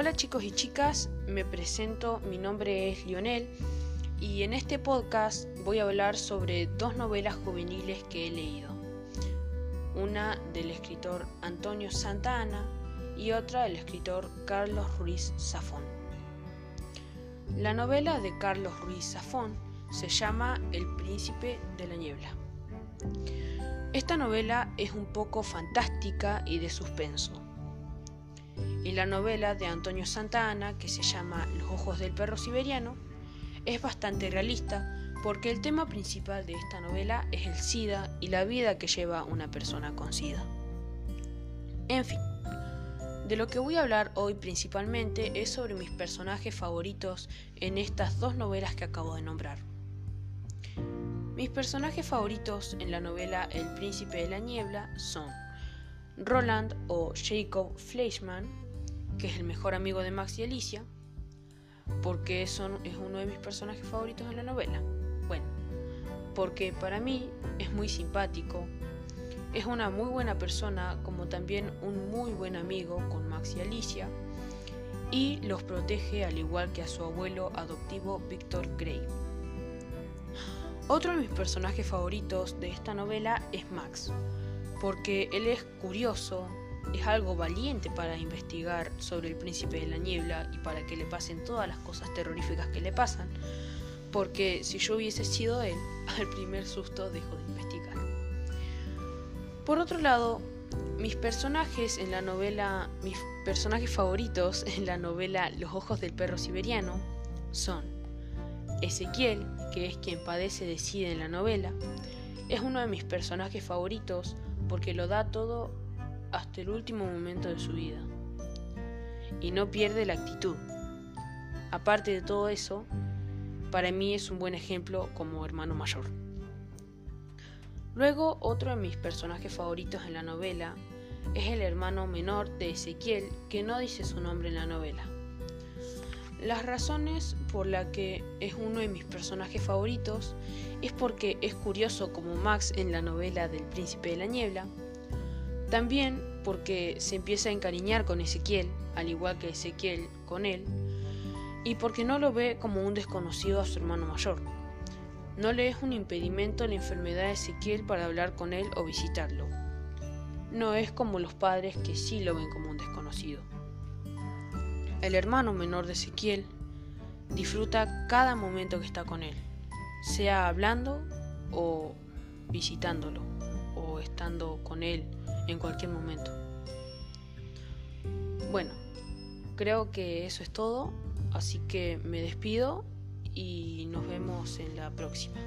Hola chicos y chicas, me presento, mi nombre es Lionel y en este podcast voy a hablar sobre dos novelas juveniles que he leído. Una del escritor Antonio Santana y otra del escritor Carlos Ruiz Zafón. La novela de Carlos Ruiz Zafón se llama El príncipe de la niebla. Esta novela es un poco fantástica y de suspenso y la novela de Antonio Santana, que se llama Los ojos del perro siberiano, es bastante realista porque el tema principal de esta novela es el SIDA y la vida que lleva una persona con SIDA. En fin, de lo que voy a hablar hoy principalmente es sobre mis personajes favoritos en estas dos novelas que acabo de nombrar. Mis personajes favoritos en la novela El príncipe de la niebla son Roland o Jacob Fleischmann, que es el mejor amigo de Max y Alicia, porque es uno de mis personajes favoritos en la novela. Bueno, porque para mí es muy simpático, es una muy buena persona, como también un muy buen amigo con Max y Alicia, y los protege al igual que a su abuelo adoptivo Victor Gray. Otro de mis personajes favoritos de esta novela es Max, porque él es curioso, es algo valiente para investigar sobre el príncipe de la niebla y para que le pasen todas las cosas terroríficas que le pasan, porque si yo hubiese sido él, al primer susto dejo de investigar. Por otro lado, mis personajes en la novela, mis personajes favoritos en la novela Los ojos del perro siberiano son Ezequiel, que es quien padece de SIDA en la novela, es uno de mis personajes favoritos porque lo da todo hasta el último momento de su vida. Y no pierde la actitud. Aparte de todo eso, para mí es un buen ejemplo como hermano mayor. Luego, otro de mis personajes favoritos en la novela es el hermano menor de Ezequiel, que no dice su nombre en la novela. Las razones por las que es uno de mis personajes favoritos es porque es curioso como Max en la novela del Príncipe de la Niebla, también porque se empieza a encariñar con Ezequiel, al igual que Ezequiel con él, y porque no lo ve como un desconocido a su hermano mayor. No le es un impedimento la enfermedad de Ezequiel para hablar con él o visitarlo. No es como los padres que sí lo ven como un desconocido. El hermano menor de Ezequiel disfruta cada momento que está con él, sea hablando o visitándolo o estando con él en cualquier momento. Bueno, creo que eso es todo, así que me despido y nos vemos en la próxima.